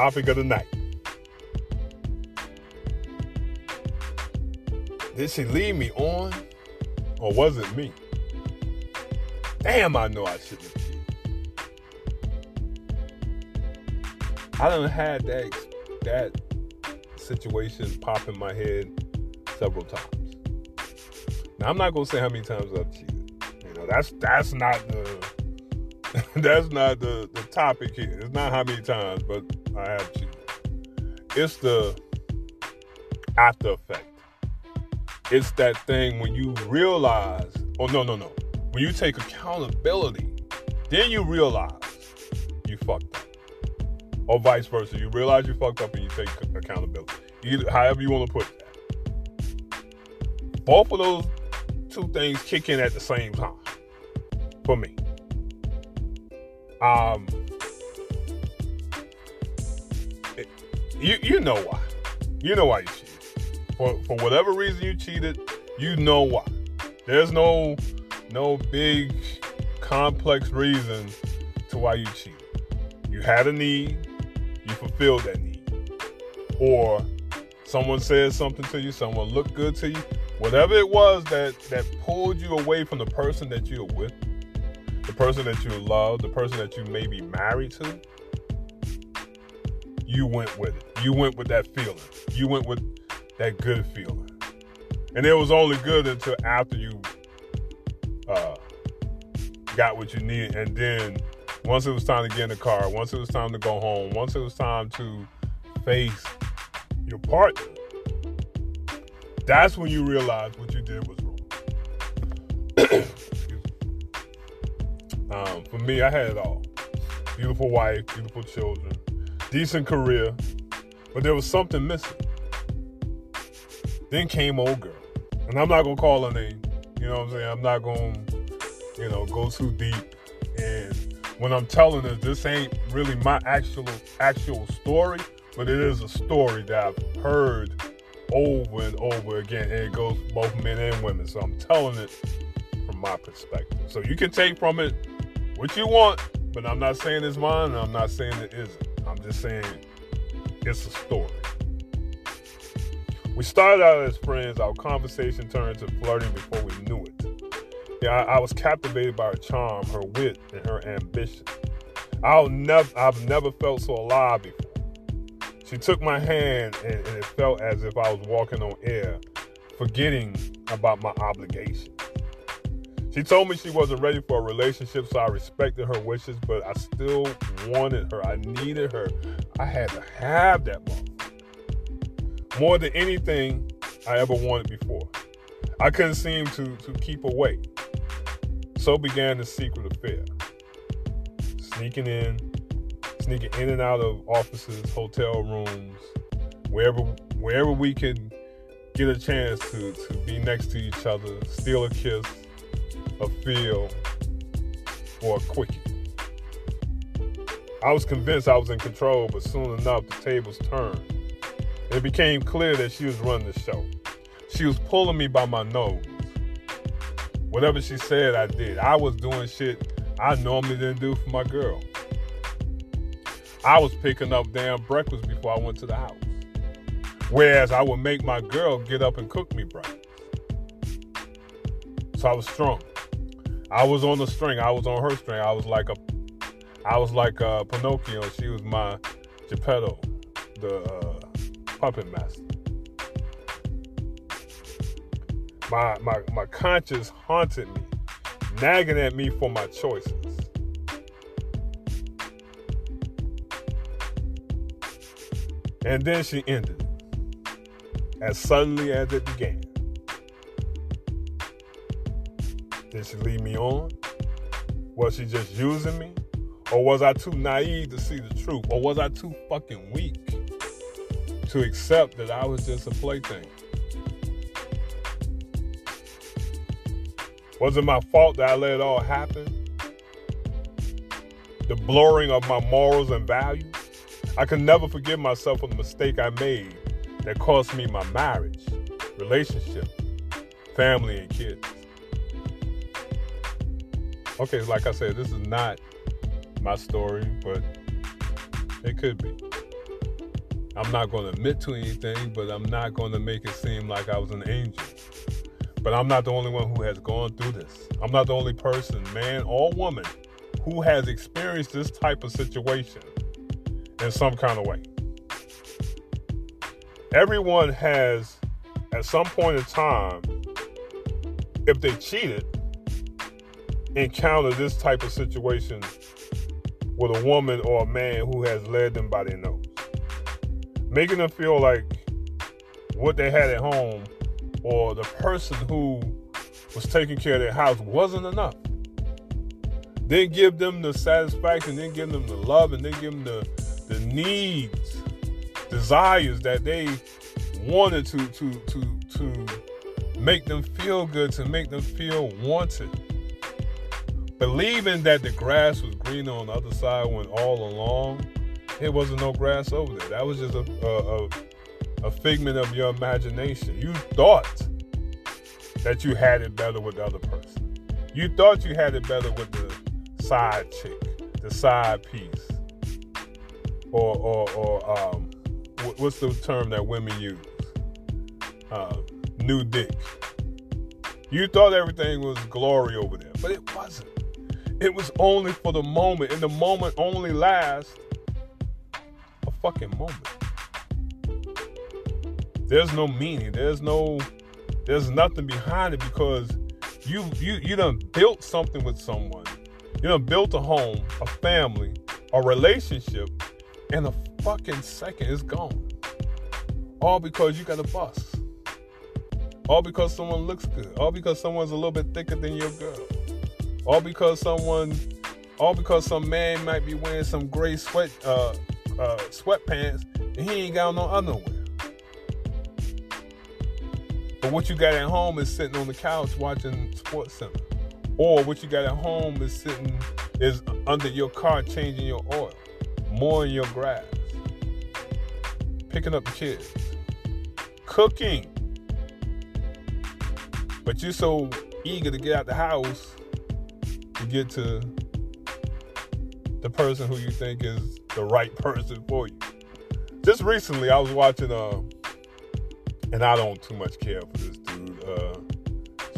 topic of the night. Did she leave me on, or was it me? Damn, I know I shouldn't have cheated. I done had that that situation pop in my head several times. Now I'm not gonna say how many times I've cheated. You know, that's that's not the that's not the, the topic here. It's not how many times, but I have cheated. It's the after effect. It's that thing when you realize, oh no, no, no. When you take accountability, then you realize you fucked up. Or vice versa. You realize you fucked up and you take accountability. Either however you want to put that. Both of those two things kick in at the same time for me. Um, you you know why? You know why you cheated. For for whatever reason you cheated, you know why. There's no no big complex reason to why you cheated. You had a need, you fulfilled that need, or someone said something to you, someone looked good to you, whatever it was that that pulled you away from the person that you're with the person that you love, the person that you may be married to, you went with it. You went with that feeling. You went with that good feeling. And it was only good until after you uh, got what you needed. And then once it was time to get in the car, once it was time to go home, once it was time to face your partner, that's when you realized what you did was wrong. Um, for me, I had it all. Beautiful wife, beautiful children, decent career, but there was something missing. Then came old girl, and I'm not gonna call her name. You know what I'm saying? I'm not gonna, you know, go too deep. And when I'm telling this, this ain't really my actual actual story, but it is a story that I've heard over and over again, and it goes both men and women. So I'm telling it from my perspective. So you can take from it what you want, but I'm not saying it's mine, and I'm not saying it isn't. Just saying it's a story. We started out as friends. Our conversation turned to flirting before we knew it. Yeah, I, I was captivated by her charm, her wit, and her ambition. I'll never, I've never felt so alive before. She took my hand, and, and it felt as if I was walking on air, forgetting about my obligation. She told me she wasn't ready for a relationship, so I respected her wishes, but I still wanted her. I needed her. I had to have that moment. More than anything I ever wanted before. I couldn't seem to, to keep away. So began the secret affair. Sneaking in, sneaking in and out of offices, hotel rooms, wherever wherever we could get a chance to, to be next to each other, steal a kiss, a feel, or a quickie. I was convinced I was in control, but soon enough the tables turned. It became clear that she was running the show. She was pulling me by my nose. Whatever she said, I did. I was doing shit I normally didn't do for my girl. I was picking up damn breakfast before I went to the house. Whereas I would make my girl get up and cook me breakfast. So I was strong. I was on the string. I was on her string. I was like a, I was like a Pinocchio. She was my Geppetto, the uh, puppet master. My my my conscience haunted me, nagging at me for my choices. And then she ended as suddenly as it began. Did she leave me on? Was she just using me? Or was I too naive to see the truth? Or was I too fucking weak to accept that I was just a plaything? Was it my fault that I let it all happen? The blurring of my morals and values? I can never forgive myself for the mistake I made that cost me my marriage, relationship, family, and kids. Okay, like I said, this is not my story, but It could be. I'm not going to admit to anything, but I'm not going to make it seem like I was an angel. But I'm not the only one who has gone through this. I'm not the only person, man or woman, who has experienced this type of situation in some kind of way. Everyone has, at some point in time, if they cheated, encountered this type of situation with a woman or a man who has led them by their nose, making them feel like what they had at home or the person who was taking care of their house wasn't enough. Then give them the satisfaction, then give them the love, and then give them the, the needs, desires that they wanted to to to to make them feel good, to make them feel wanted. Believing that the grass was greener on the other side when all along it wasn't no grass over there. That was just a, a, a a figment of your imagination. You thought that you had it better with the other person. You thought you had it better with the side chick, the side piece, or or, or um, what's the term that women use? Uh, new dick. You thought everything was glory over there, but it wasn't. It was only for the moment, and the moment only lasts a fucking moment. There's no meaning. There's no there's nothing behind it because you you you done built something with someone. You done built a home, a family, a relationship, and a fucking second is gone. All because you got a bus. All because someone looks good. All because someone's a little bit thicker than your girl. All because someone all because some man might be wearing some gray sweat uh, uh, sweatpants and he ain't got no underwear. But what you got at home is sitting on the couch watching Sports Center. Or what you got at home is sitting is under your car changing your oil, mowing your grass, picking up the kids, cooking. But you're so eager to get out the house get to the person who you think is the right person for you. Just recently, I was watching uh, and I don't too much care for this dude. Uh,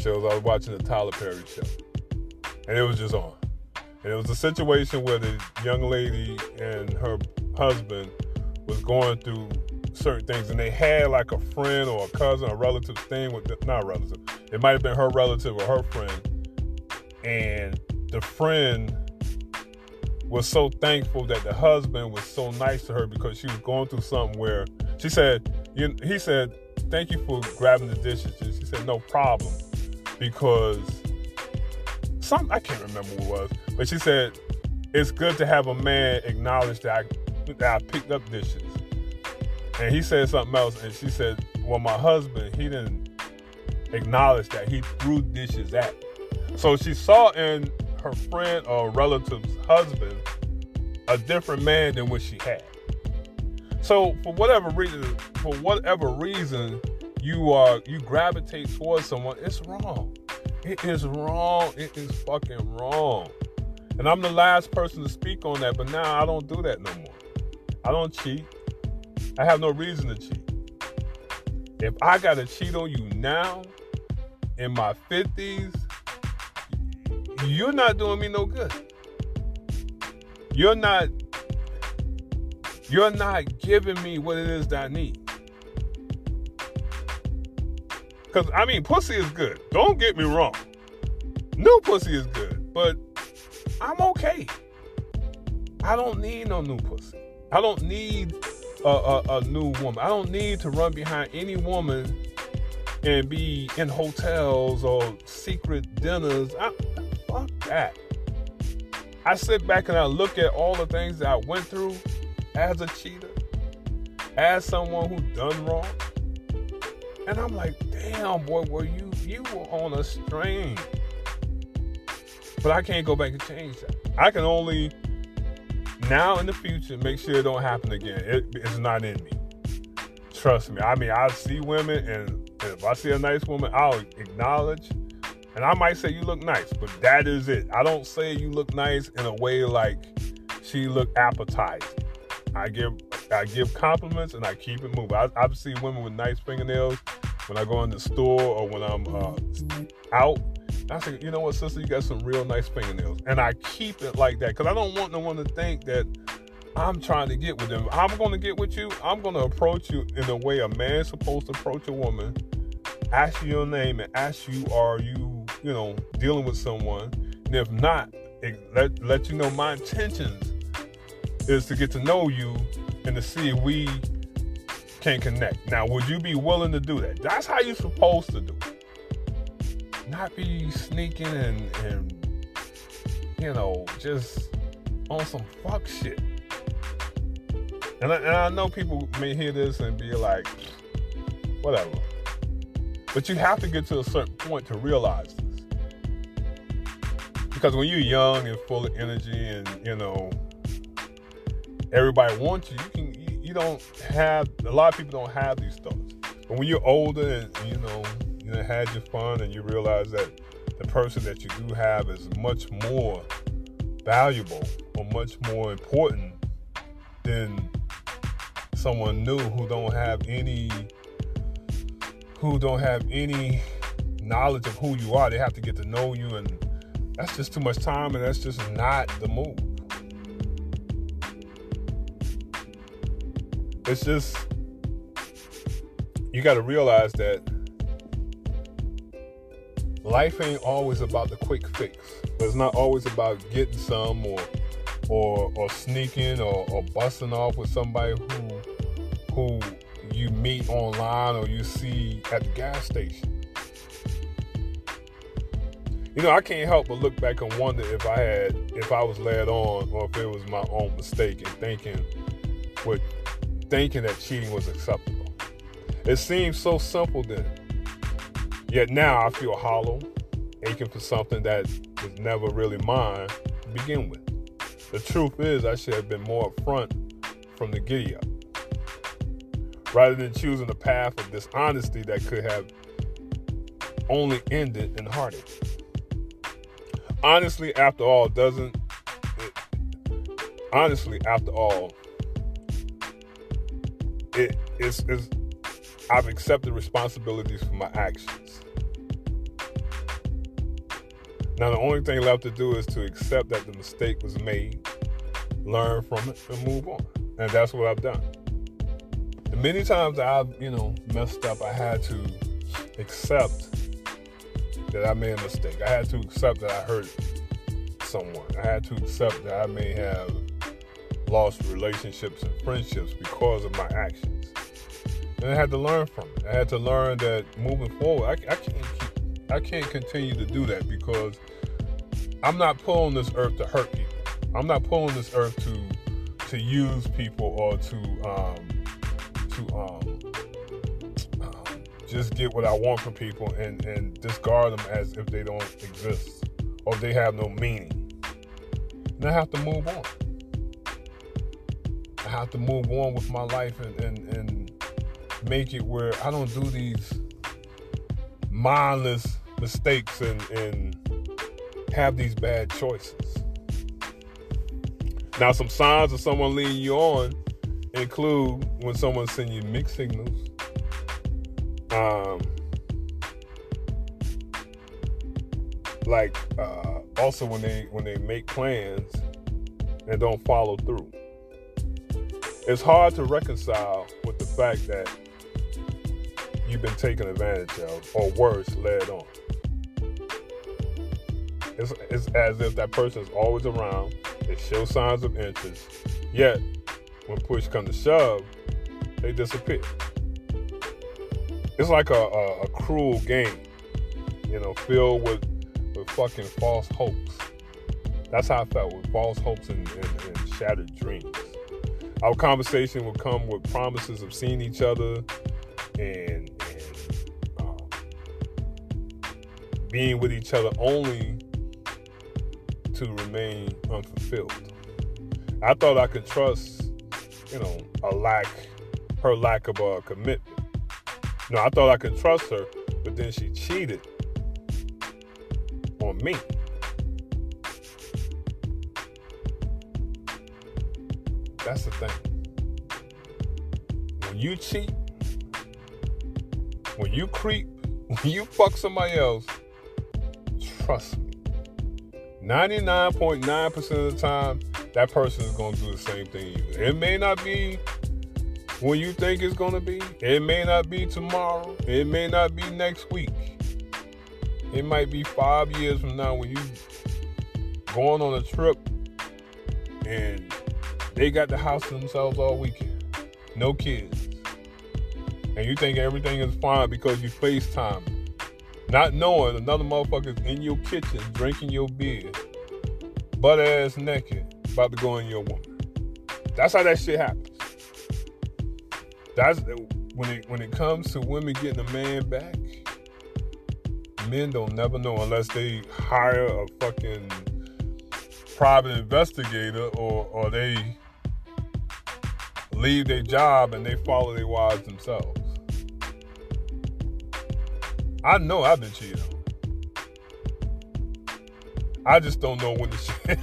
shows I was watching the Tyler Perry show, and it was just on. And it was a situation where the young lady and her husband was going through certain things, and they had like a friend or a cousin, a relative thing with the, not relative. It might have been her relative or her friend, and the friend was so thankful that the husband was so nice to her because she was going through something where she said, you, he said, thank you for grabbing the dishes. And she said, no problem. Because some I can't remember what it was, but she said, it's good to have a man acknowledge that I, that I picked up dishes. And he said something else, and she said, well, my husband, he didn't acknowledge that he threw dishes at. So she saw in her friend or relative's husband a different man than what she had. So for whatever reason, for whatever reason, you are you gravitate towards someone, it's wrong. It is wrong. It is fucking wrong. And I'm the last person to speak on that, but now I don't do that no more. I don't cheat. I have no reason to cheat. If I gotta cheat on you now, in my 50s, you're not doing me no good. You're not you're not giving me what it is that I need. Because, I mean, pussy is good. Don't get me wrong. New pussy is good, but I'm okay. I don't need no new pussy. I don't need a, a, a new woman. I don't need to run behind any woman and be in hotels or secret dinners. I, fuck that. I sit back and I look at all the things that I went through as a cheater, as someone who done wrong. And I'm like, damn, boy, were you you were on a string. But I can't go back and change that. I can only now in the future make sure it don't happen again. It, it's not in me. Trust me. I mean, I see women, and if I see a nice woman, I'll acknowledge, and I might say you look nice, but that is it. I don't say you look nice in a way like she look appetizing. I give I give compliments and I keep it moving. I, I see women with nice fingernails when I go in the store or when I'm uh, out. I say, you know what, sister, you got some real nice fingernails, and I keep it like that because I don't want no one to think that I'm trying to get with them. I'm going to get with you. I'm going to approach you in the way a man's supposed to approach a woman. Ask you your name and ask you, are you, you know, dealing with someone? And if not, let let you know my intentions is to get to know you and to see if we can connect. Now, would you be willing to do that? That's how you're supposed to do it. Not be sneaking and, and you know, just on some fuck shit. And I, and I know people may hear this and be like, whatever. But you have to get to a certain point to realize this. Because when you're young and full of energy and, you know, everybody wants you, you can you, don't have a lot of people don't have these thoughts. But when you're older and you know you know, had your fun and you realize that the person that you do have is much more valuable or much more important than someone new who don't have any who don't have any knowledge of who you are. They have to get to know you and that's just too much time and that's just not the move. it's just you got to realize that life ain't always about the quick fix. It's not always about getting some or or or sneaking or, or busting off with somebody who who you meet online or you see at the gas station. You know, I can't help but look back and wonder if I had if I was led on or if it was my own mistake in thinking what thinking that cheating was acceptable. It seemed so simple then. Yet now I feel hollow, aching for something that was never really mine to begin with. The truth is, I should have been more upfront from the giddy up. Rather than choosing the path of dishonesty that could have only ended in heartache. Honestly, after all, doesn't it, honestly, after all, it is is I've accepted responsibilities for my actions. Now the only thing left to do is to accept that the mistake was made, learn from it, and move on. And that's what I've done. The many times I've, you know, messed up, I had to accept that I made a mistake. I had to accept that I hurt someone. I had to accept that I may have lost relationships and friendships because of my actions. And I had to learn from it. I had to learn that moving forward, I, I can't I can't continue to do that because I'm not pulling this earth to hurt people. I'm not pulling this earth to to use people or to um, to um, just get what I want from people and, and discard them as if they don't exist or they have no meaning. And I have to move on I have to move on with my life and, and, and make it where I don't do these mindless mistakes and, and have these bad choices. Now, some signs of someone leading you on include when someone sends you mixed signals. Um, like uh, also when they when they make plans and don't follow through it's hard to reconcile with the fact that you've been taken advantage of, or worse, led on. It's, it's as if that person is always around, they show signs of interest, yet when push comes to shove, they disappear. It's like a, a, a cruel game, you know, filled with, with fucking false hopes. That's how I felt with false hopes and, and, and shattered dreams our conversation would come with promises of seeing each other and, and um, being with each other only to remain unfulfilled. I thought I could trust, you know, a lack, her lack of a commitment. No, I thought I could trust her, but then she cheated on me. That's the thing. when you cheat, when you creep, when you fuck somebody else, trust me, 99.9% of the time, that person is going to do the same thing It may not be when you think it's going to be, it may not be tomorrow, it may not be next week. It might be five years from now when you going on a trip and they got the house to themselves all weekend. No kids. And you think everything is fine because you FaceTime. Not knowing another motherfucker's in your kitchen drinking your beer, butt ass naked, about to go in your woman. That's how that shit happens. That's when it when it comes to women getting a man back. Men don't never know unless they hire a fucking private investigator or or they leave their job and they follow their wives themselves. I know I've been cheated. I just don't know when the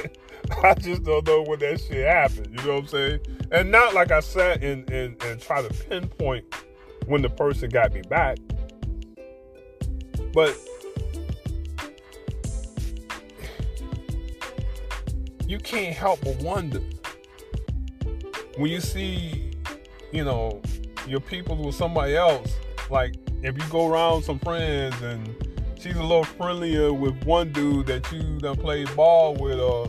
shit. I just don't know when that shit happened. You know what I'm saying? And not like I sat and and, and try to pinpoint when the person got me back, but you can't help but wonder when you see, you know, your people with somebody else, like if you go around some friends and she's a little friendlier with one dude that you done played ball with, or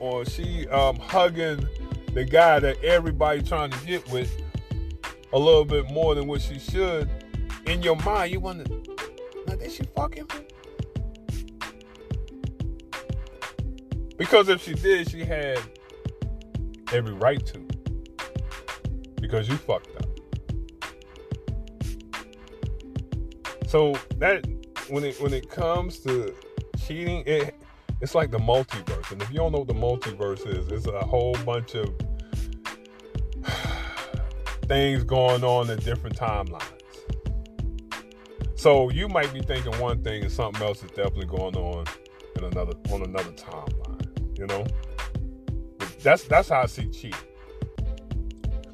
or she um, hugging the guy that everybody trying to get with a little bit more than what she should. In your mind, you wonder, now did she fuck him? Because if she did, she had every right to because you fucked up. So that when it when it comes to cheating, it it's like the multiverse. And if you don't know what the multiverse is, it's a whole bunch of things going on in different timelines. So you might be thinking one thing and something else is definitely going on in another on another timeline. You know, that's that's how I see cheating.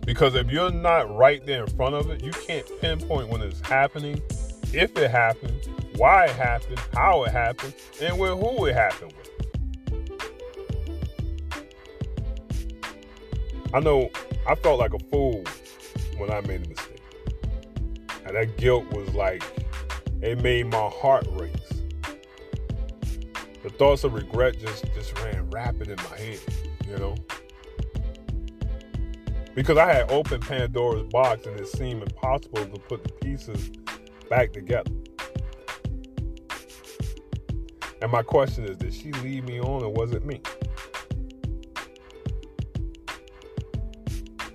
Because if you're not right there in front of it, you can't pinpoint when it's happening, if it happened, why it happened, how it happened, and with who it happened with. I know I felt like a fool when I made a mistake. And that guilt was like, it made my heart race. The thoughts of regret just, just ran rapid in my head, you know? because I had opened Pandora's box and it seemed impossible to put the pieces back together. And my question is did she leave me on or was it me?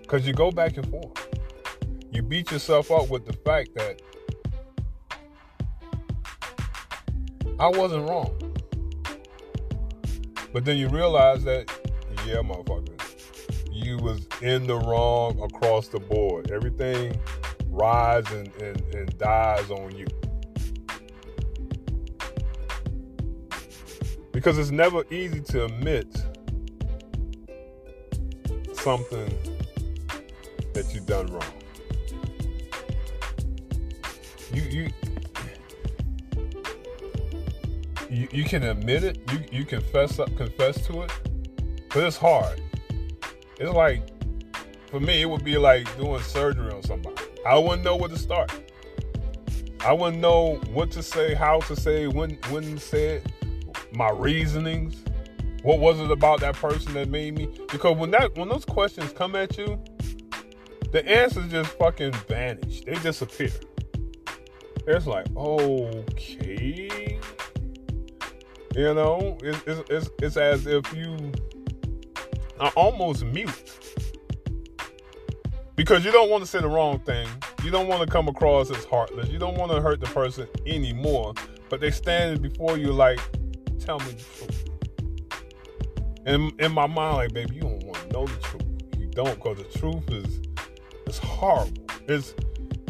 Because you go back and forth. You beat yourself up with the fact that I wasn't wrong. But then you realize that, yeah, motherfucker, you was in the wrong across the board. Everything rides and, and, and dies on you. Because it's never easy to admit something that you've done wrong. You you you, can admit it, you, you confess up confess to it, but it's hard. It's like, for me, it would be like doing surgery on somebody. I wouldn't know where to start. I wouldn't know what to say, how to say, when when to say it, my reasonings. What was it about that person that made me? Because when that when those questions come at you, the answers just fucking vanish. They disappear. It's like, okay. You know, it's, it's, it's, it's as if you are almost mute because you don't want to say the wrong thing. You don't want to come across as heartless. You don't want to hurt the person anymore. But they stand before you like, tell me the truth. And in my mind, like, baby, you don't want to know the truth. You don't, because the truth is it's horrible. It's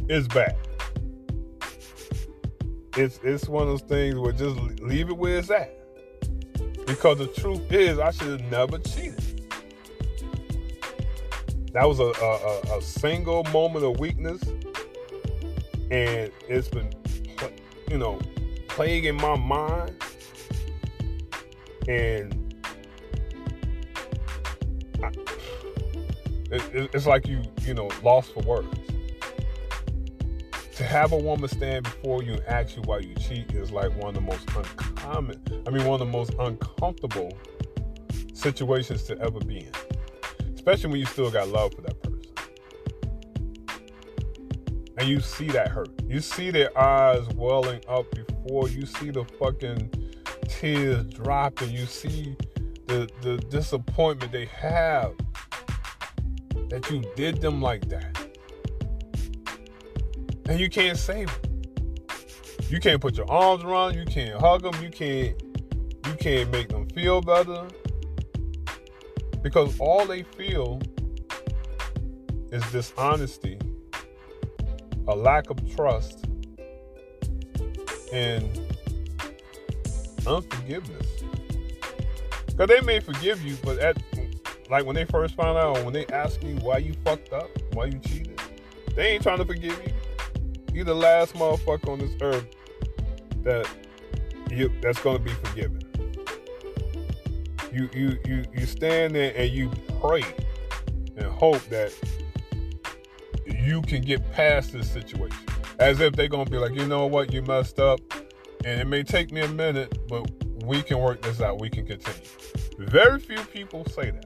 it's bad. It's it's one of those things where just leave it where it's at. Because the truth is, I should have never cheated. that was a, a, a single moment of weakness, and it's been, you know, plaguing my mind, and I, it, it's like you, you know, lost for words. To have a woman stand before you and ask you why you cheat is like one of the most uncommon, I mean, one of the most uncomfortable situations to ever be in especially when you still got love for that person. And you see that hurt. You see their eyes welling up before you see the fucking tears dropping. You see the the disappointment they have that you did them like that. And you can't save them. You can't put your arms around. You can't hug them. You can't you can't make them feel better because all they feel is dishonesty, a lack of trust, and unforgiveness. Because they may forgive you, but at like when they first find out, when they ask you why you fucked up, why you cheated, they ain't trying to forgive you. You the last motherfucker on this earth that you that's gonna be forgiven you you you you stand there and you pray and hope that you can get past this situation. As if they're gonna be like, you know what, you messed up, and it may take me a minute, but we can work this out. We can continue. Very few people say that.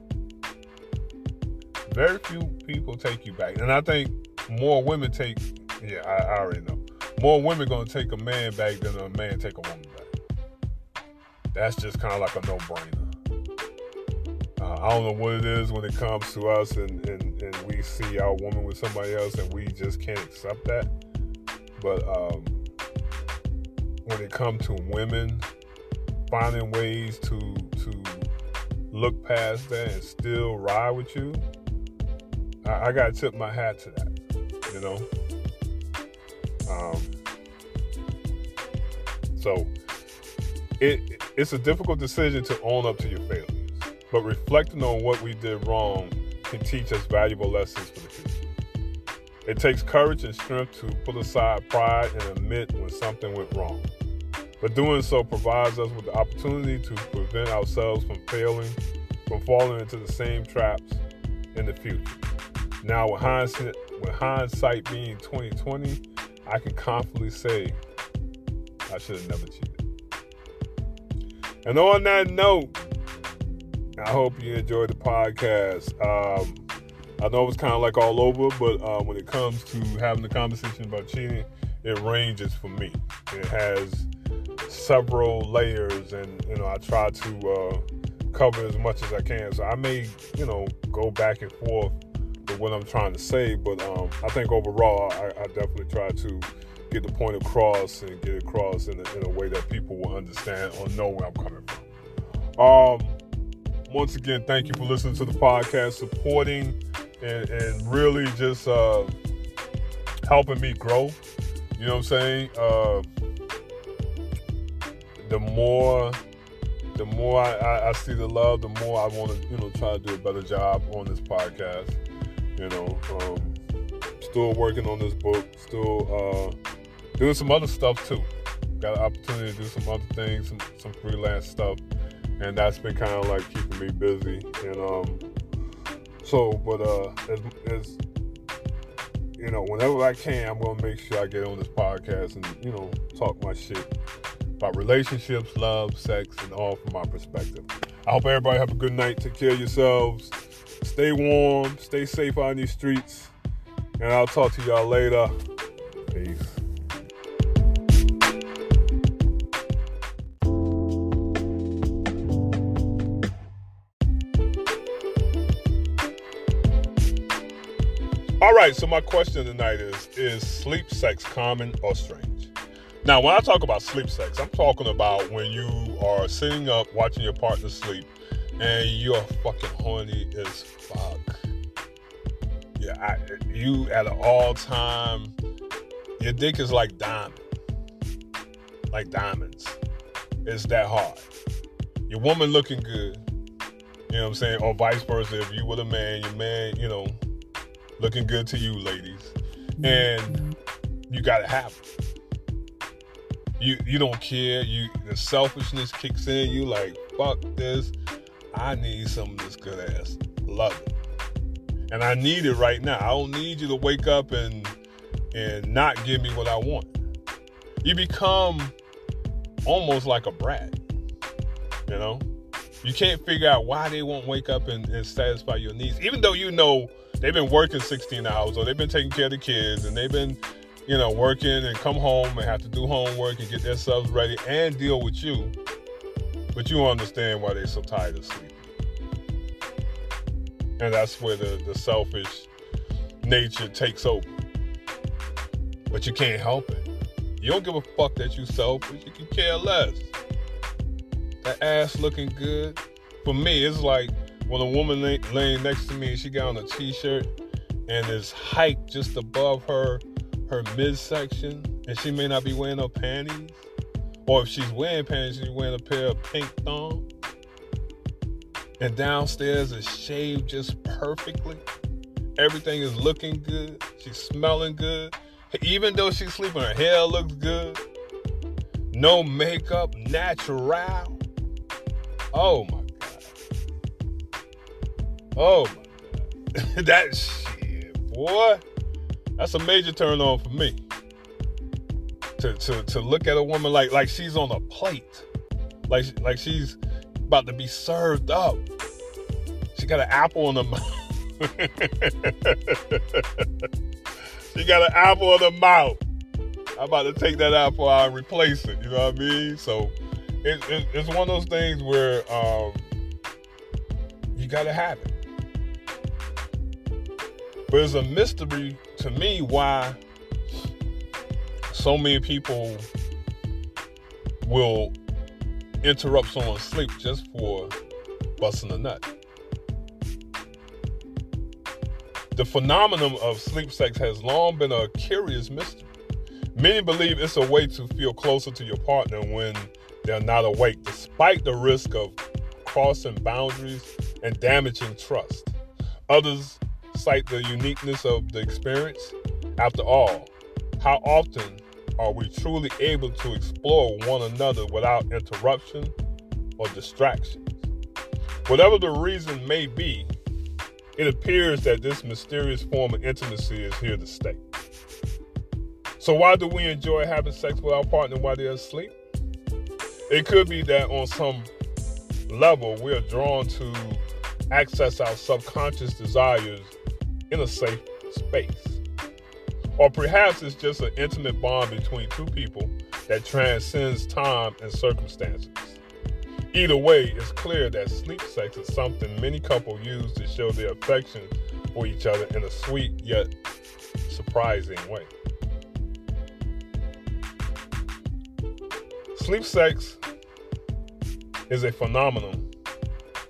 Very few people take you back, and I think more women take. Yeah, I, I already know. More women gonna take a man back than a man take a woman back. That's just kind of like a no-brainer. I don't know what it is when it comes to us and, and, and we see our woman with somebody else and we just can't accept that. But um, when it comes to women finding ways to to look past that and still ride with you, I, I gotta tip my hat to that. You know. Um, so it it's a difficult decision to own up to your failures, but reflecting on what we did wrong can teach us valuable lessons for the future. It takes courage and strength to put aside pride and admit when something went wrong. But doing so provides us with the opportunity to prevent ourselves from failing, from falling into the same traps in the future. Now, with hindsight, with hindsight being 2020, I can confidently say I should have never cheated. And on that note, I hope you enjoyed the podcast. Um, I know it was kind of like all over, but uh, when it comes to having the conversation about cheating, it ranges for me. It has several layers, and you know I try to uh, cover as much as I can. So I may, you know, go back and forth what I'm trying to say, but um, I think overall, I, I, definitely try to get the point across and get across in a, in a way that people will understand or know where I'm coming from. Um, once again, thank you for listening to the podcast, supporting, and, and really just uh, helping me grow. You know what I'm saying? Uh, the more, the more I, I, I, see the love, the more I want to, you know, try to do a better job on this podcast. You know, um, still working on this book, still uh, doing some other stuff too. Got an opportunity to do some other things, some, some freelance stuff and that's been kind of like keeping me busy. And um, so, but uh, as, as you know, whenever I can, I'm gonna make sure I get on this podcast and you know talk my shit about relationships, love, sex, and all from my perspective. I hope everybody have a good night. Take care of yourselves. Stay warm. Stay safe on these streets. And I'll talk to y'all later. Peace. All right, so my question tonight is Is sleep sex common or strange? Now, when I talk about sleep sex, I'm talking about when you are sitting up watching your partner sleep and you're fucking horny as fuck. Yeah, I, you at all time, your dick is like diamond, like diamonds. It's that hard. Your woman looking good, you know what I'm saying? Or vice versa, if you were a man, your man, you know, looking good to you, ladies, and you gotta have it. You you don't care. You the selfishness kicks in. You like fuck this. I need some of this good ass. Love it, and I need it right now. I don't need you to wake up and and not give me what I want. You become almost like a brat. You know, you can't figure out why they won't wake up and, and satisfy your needs, even though you know they've been working 16 hours or they've been taking care of the kids and they've been, you know, working and come home and have to do homework and get themselves ready and deal with you. But you understand why they're so tired of sleeping. And that's where the, the selfish nature takes over. But you can't help it. You don't give a fuck that you selfish. You can care less. That ass looking good. For me, it's like when a woman lay, laying next to me and she got on a t-shirt and is hiked just above her her midsection and she may not be wearing no panties or if she's wearing panties she's wearing a pair of pink thong. and downstairs is shaved just perfectly everything is looking good she's smelling good even though she's sleeping her hair looks good no makeup natural oh my God. Oh my god. that shit, boy. That's a major turn on for me. To, to, to look at a woman like like she's on a plate. Like like she's about to be served up. She got an apple in her mouth. she got an apple in her mouth. I'm about to take that apple out and replace it. You know what I mean? So it, it, it's one of those things where um, you got to have it. But it's a mystery to me why so many people will interrupt someone's sleep just for busting a nut. The phenomenon of sleep sex has long been a curious mystery. Many believe it's a way to feel closer to your partner when they're not awake, despite the risk of crossing boundaries and damaging trust. Others cite the uniqueness of the experience. After all, how often are we truly able to explore one another without interruption or distractions? Whatever the reason may be, it appears that this mysterious form of intimacy is here to stay. So, why do we enjoy having sex with our partner while they're asleep? It could be that on some level we are drawn to access our subconscious desires in a safe space. Or perhaps it's just an intimate bond between two people that transcends time and circumstances. Either way, it's clear that sleep sex is something many couples use to show their affection for each other in a sweet yet surprising way. Sleep sex is a phenomenon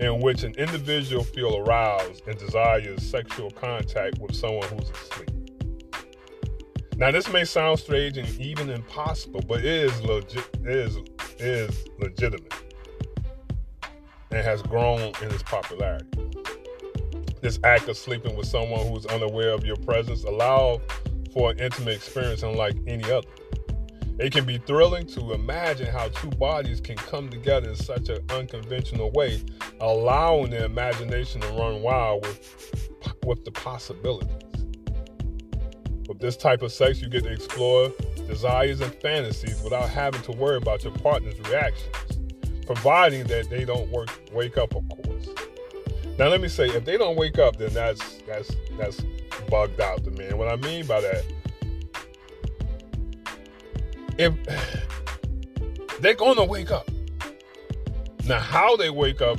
in which an individual feels aroused and desires sexual contact with someone who's asleep. Now, this may sound strange and even impossible, but it is legit. Is is legitimate and has grown in its popularity. This act of sleeping with someone who's unaware of your presence allows for an intimate experience unlike any other. It can be thrilling to imagine how two bodies can come together in such an unconventional way, allowing the imagination to run wild with, with the possibilities. With this type of sex, you get to explore desires and fantasies without having to worry about your partner's reactions, providing that they don't work, wake up, of course. Now, let me say, if they don't wake up, then that's that's that's bugged out to me. And what I mean by that if they're gonna wake up. Now, how they wake up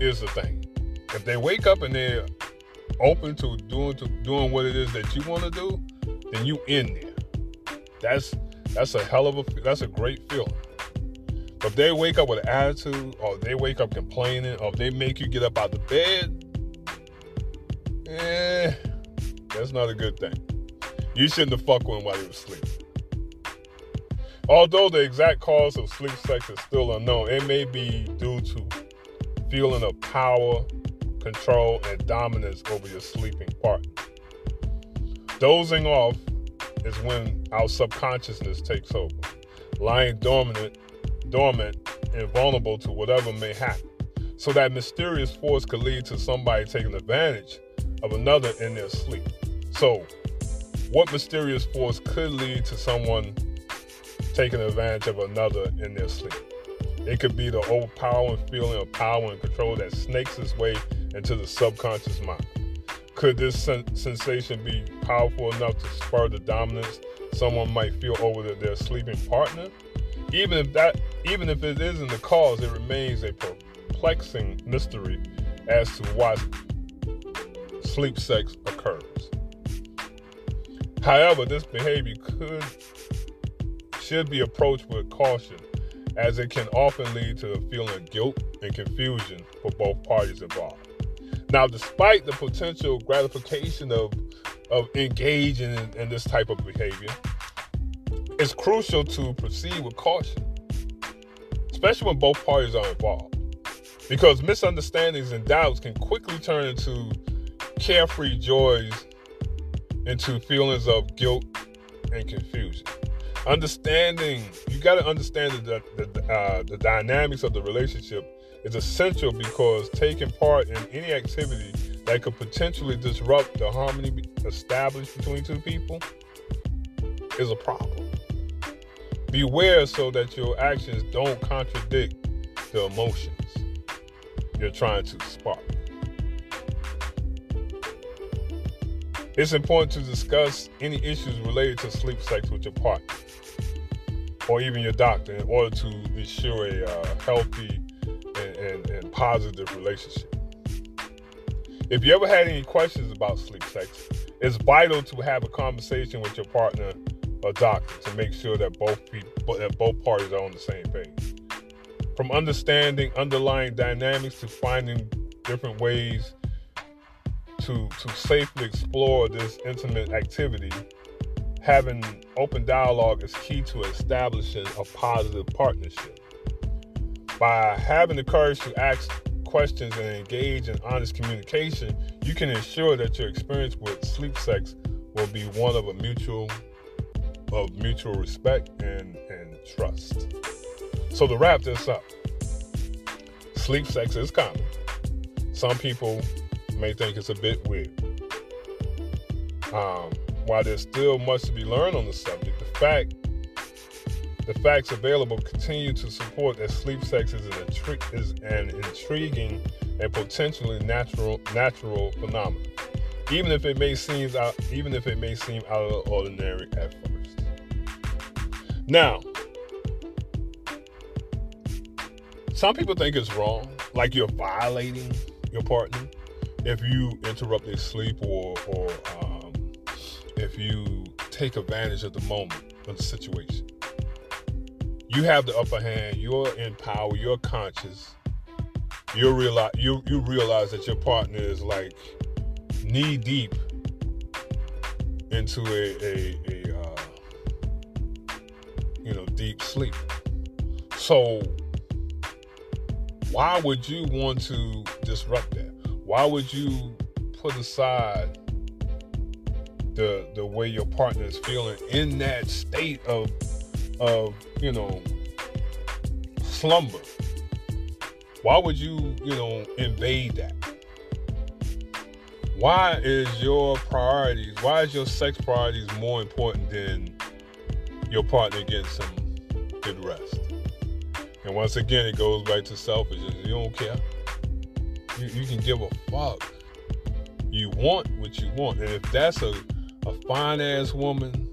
is the thing. If they wake up and they're open to doing to doing what it is that you want to do, then you in there. That's that's a hell of a that's a great feeling. But if they wake up with an attitude, or they wake up complaining, or they make you get up out the bed, eh, that's not a good thing. You shouldn't have fucked with them while they were asleep. Although the exact cause of sleep sex is still unknown, it may be due to feeling of power, control, and dominance over your sleeping partner. Dozing off is when our subconsciousness takes over, lying dormant, dormant and vulnerable to whatever may happen. So that mysterious force could lead to somebody taking advantage of another in their sleep. So, what mysterious force could lead to someone taking advantage of another in their sleep? It could be the overpowering feeling of power and control that snakes its way into the subconscious mind. Could this sen- sensation be powerful enough to spur the dominance someone might feel over the, their sleeping partner? Even if that, even if it isn't the cause, it remains a perplexing mystery as to why sleep sex occurs. However, this behavior could should be approached with caution as it can often lead to a feeling of guilt and confusion for both parties involved. Now, despite the potential gratification of, of engaging in, in this type of behavior, it's crucial to proceed with caution, especially when both parties are involved, because misunderstandings and doubts can quickly turn into carefree joys into feelings of guilt and confusion. Understanding you got to understand the the, uh, the dynamics of the relationship is essential because taking part in any activity that could potentially disrupt the harmony established between two people is a problem. Beware so that your actions don't contradict the emotions you're trying to spark. It's important to discuss any issues related to sleep sex with your partner or even your doctor in order to ensure a uh, healthy and, and, positive relationship. If you ever had any questions about sleep sex, it's vital to have a conversation with your partner or doctor to make sure that both people that both parties are on the same page. From understanding underlying dynamics to finding different ways to to safely explore this intimate activity having open dialogue is key to establishing a positive partnership. By having the courage to ask questions and engage in honest communication, you can ensure that your experience with sleep sex will be one of a mutual of mutual respect and, and trust. So to wrap this up, sleep sex is common. Some people may think it's a bit weird. Um, while there's still much to be learned on the subject, the fact the facts available continue to support that sleep sex is an, is an intriguing and potentially natural natural phenomenon, even if it may seem out, even if it may seem out of the ordinary at first. Now, some people think it's wrong, like you're violating your partner if you interrupt their sleep or or um, if you take advantage of the moment of the situation. You have the upper hand. You're in power. You're conscious. You realize you you realize that your partner is like knee deep into a a, a uh, you know deep sleep. So why would you want to disrupt that? Why would you put aside the the way your partner is feeling in that state of of you know slumber. Why would you you know invade that? Why is your priorities why is your sex priorities more important than your partner getting some good rest? And once again it goes back to selfishness. You don't care. You, you can give a fuck. You want what you want. And if that's a a fine ass woman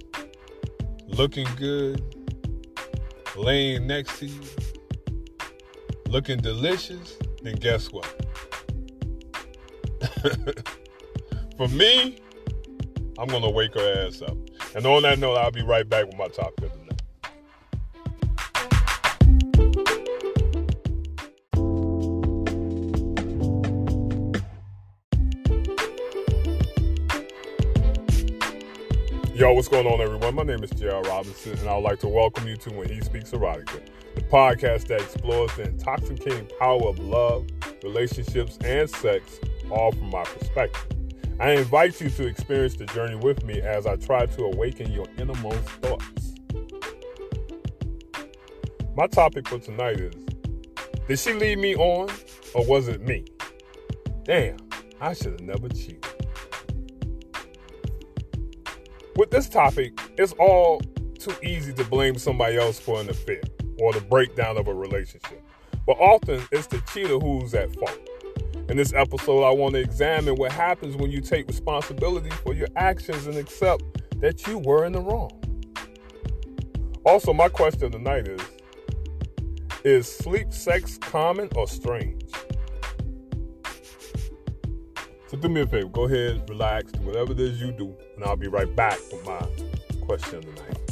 looking good, laying next to you, looking delicious, then guess what? For me, I'm gonna wake her ass up. And on that note, I'll be right back with my top 50. Yo, what's going on, everyone? My name is J.R. Robinson, and I would like to welcome you to When He Speaks Erotica, the podcast that explores the intoxicating power of love, relationships, and sex, all from my perspective. I invite you to experience the journey with me as I try to awaken your innermost thoughts. My topic for tonight is Did she lead me on or was it me? Damn, I should have never cheated. With this topic, it's all too easy to blame somebody else for an affair or the breakdown of a relationship. But often it's the cheater who's at fault. In this episode, I want to examine what happens when you take responsibility for your actions and accept that you were in the wrong. Also, my question tonight is Is sleep sex common or strange? Do me a favor, go ahead, relax, do whatever it is you do, and I'll be right back with my question tonight.